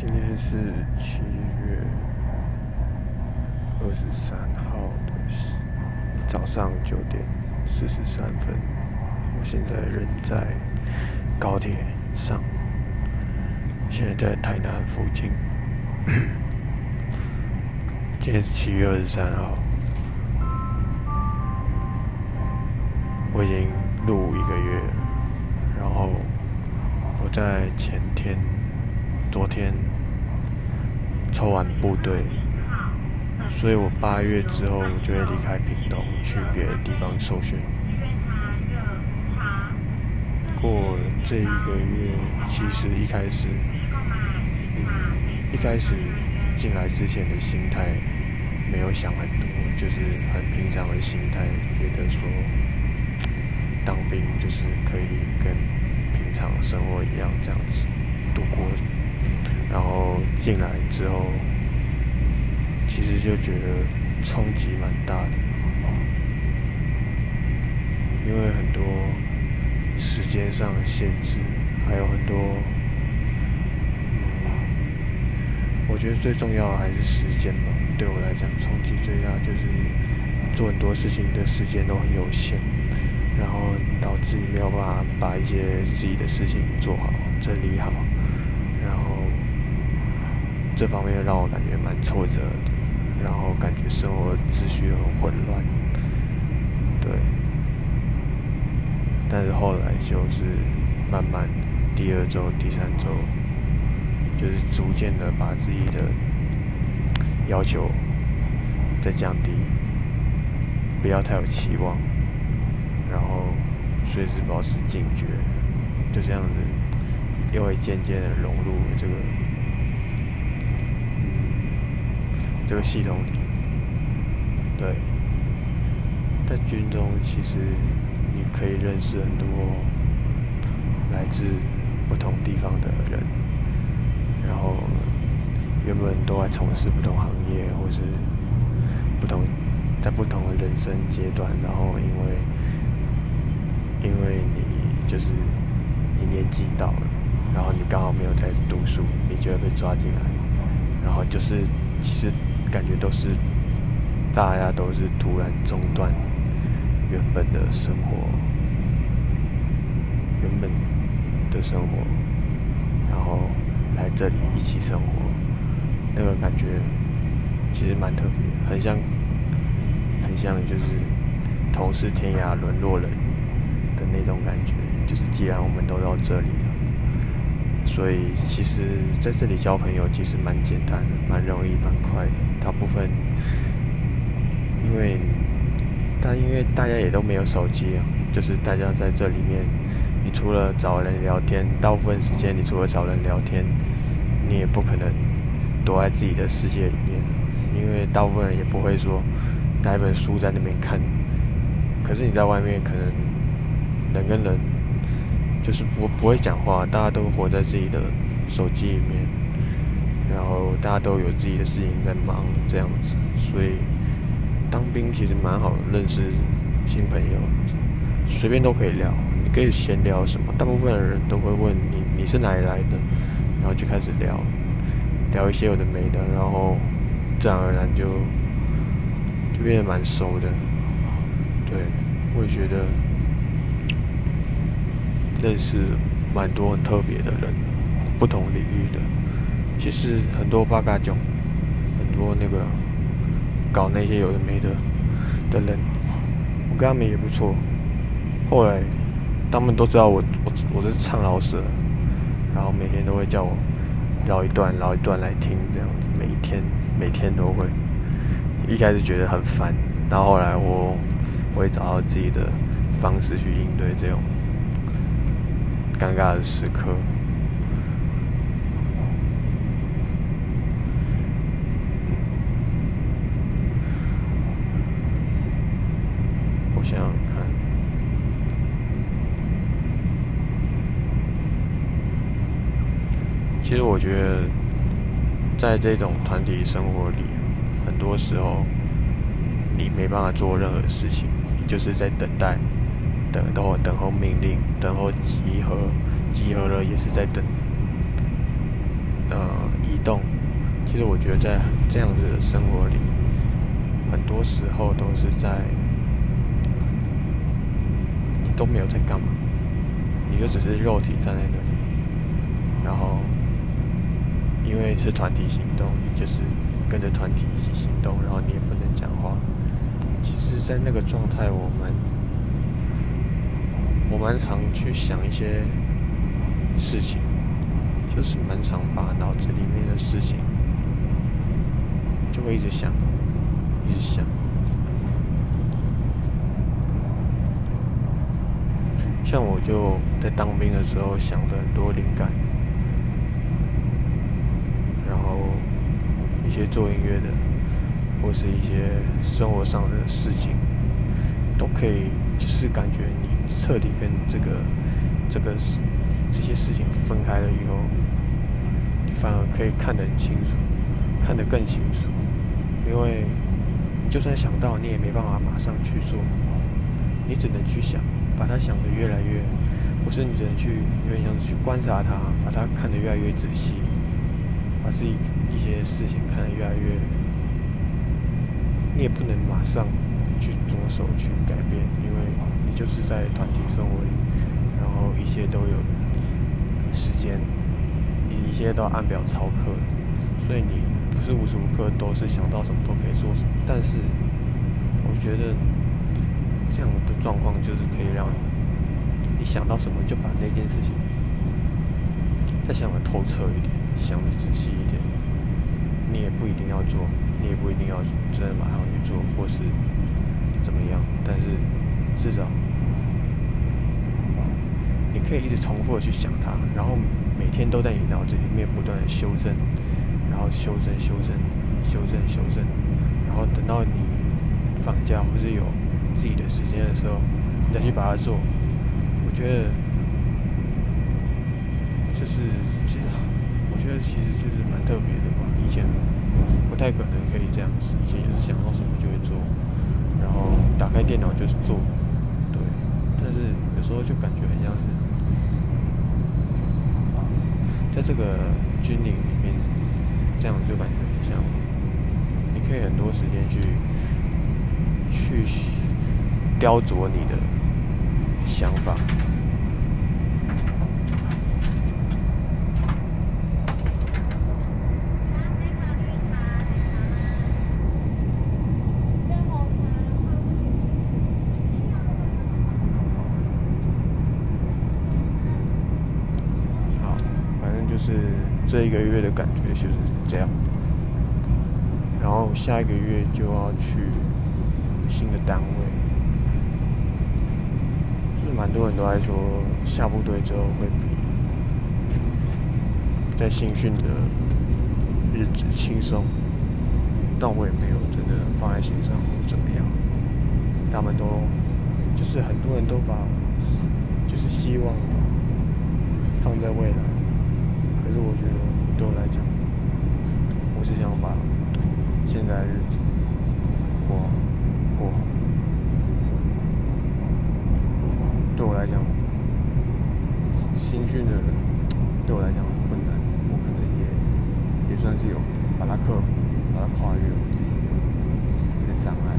今天是七月二十三号的早上九点四十三分，我现在人在高铁上，现在在台南附近。今天是七月二十三号，我已经录一个月了，然后我在前天。昨天抽完部队，所以我八月之后就会离开屏东，去别的地方受训。过这一个月，其实一开始，嗯，一开始进来之前的心态没有想很多，就是很平常的心态，觉得说当兵就是可以跟平常生活一样这样子度过。然后进来之后，其实就觉得冲击蛮大的，因为很多时间上的限制，还有很多，嗯，我觉得最重要的还是时间吧。对我来讲，冲击最大就是做很多事情的时间都很有限，然后导致你没有办法把一些自己的事情做好、整理好。这方面让我感觉蛮挫折的，然后感觉生活秩序很混乱，对。但是后来就是慢慢，第二周、第三周，就是逐渐的把自己的要求再降低，不要太有期望，然后随时保持警觉，就这样子，又会渐渐的融入这个。这个系统，对，在军中其实你可以认识很多来自不同地方的人，然后原本都在从事不同行业，或是不同在不同的人生阶段，然后因为因为你就是你年纪到了，然后你刚好没有在读书，你就会被抓进来，然后就是其实。感觉都是，大家都是突然中断原本的生活，原本的生活，然后来这里一起生活，那个感觉其实蛮特别，很像，很像就是同是天涯沦落人的那种感觉。就是既然我们都到这里了，所以其实在这里交朋友其实蛮简单的，蛮容易，蛮快的。大部分，因为，但因为大家也都没有手机，就是大家在这里面，你除了找人聊天，大部分时间你除了找人聊天，你也不可能躲在自己的世界里面，因为大部分人也不会说拿一本书在那边看，可是你在外面可能人跟人就是不不会讲话，大家都活在自己的手机里面。然后大家都有自己的事情在忙，这样子，所以当兵其实蛮好认识新朋友，随便都可以聊，你可以闲聊什么，大部分的人都会问你你是哪里来的，然后就开始聊，聊一些有的没的，然后自然而然就就变得蛮熟的，对，我也觉得认识蛮多很特别的人，不同领域的。其实很多八嘎囧，很多那个搞那些有的没的的人，我跟他们也不错。后来他们都知道我我我是唱老舍，然后每天都会叫我绕一段绕一段来听，这样子每一天每天都会。一开始觉得很烦，到后来我我会找到自己的方式去应对这种尴尬的时刻。想想看，其实我觉得，在这种团体生活里，很多时候你没办法做任何事情，你就是在等待，等候等候命令，等候集合，集合了也是在等，呃，移动。其实我觉得在这样子的生活里，很多时候都是在都没有在干嘛，你就只是肉体站在那里，然后因为是团体行动，就是跟着团体一起行动，然后你也不能讲话。其实，在那个状态，我们我蛮常去想一些事情，就是蛮常把脑子里面的事情。就会一直想，一直想。像我就在当兵的时候想的很多灵感，然后一些做音乐的，或是一些生活上的事情，都可以，就是感觉你彻底跟这个这个事这些事情分开了以后，反而可以看得很清楚，看得更清楚。因为你就算想到，你也没办法马上去做，你只能去想，把它想得越来越，或是你只能去有点像是去观察它，把它看得越来越仔细，把自己一些事情看得越来越，你也不能马上去着手去改变，因为你就是在团体生活里，然后一切都有时间，你一切都按表操课，所以你。不是无时无刻都是想到什么都可以做什么，但是我觉得这样的状况就是可以让你想到什么就把那件事情再想的透彻一点，想的仔细一点。你也不一定要做，你也不一定要真的马上去做，或是怎么样。但是至少你可以一直重复的去想它，然后每天都在你脑子里面不断的修正。然后修正、修正、修正、修正，然后等到你放假或是有自己的时间的时候，再去把它做。我觉得就是，其实我觉得其实就是蛮特别的吧。以前不太可能可以这样子，以前就是想到什么就会做，然后打开电脑就是做，对。但是有时候就感觉很像是在这个军营里面。这样就感觉很像，你可以很多时间去去雕琢你的想法。好，反正就是这一个月的感觉就是。这样，然后下一个月就要去新的单位，蛮多人都在说下部队之后会比在新训的日子轻松，但我也没有真的放在心上或怎么样。他们都就是很多人都把就是希望放在未来，可是我觉得对我来讲。我只想把现在的日子过过好。对我来讲，新训的对我来讲很困难，我可能也也算是有把它克服，把它跨越我自己的这个障碍，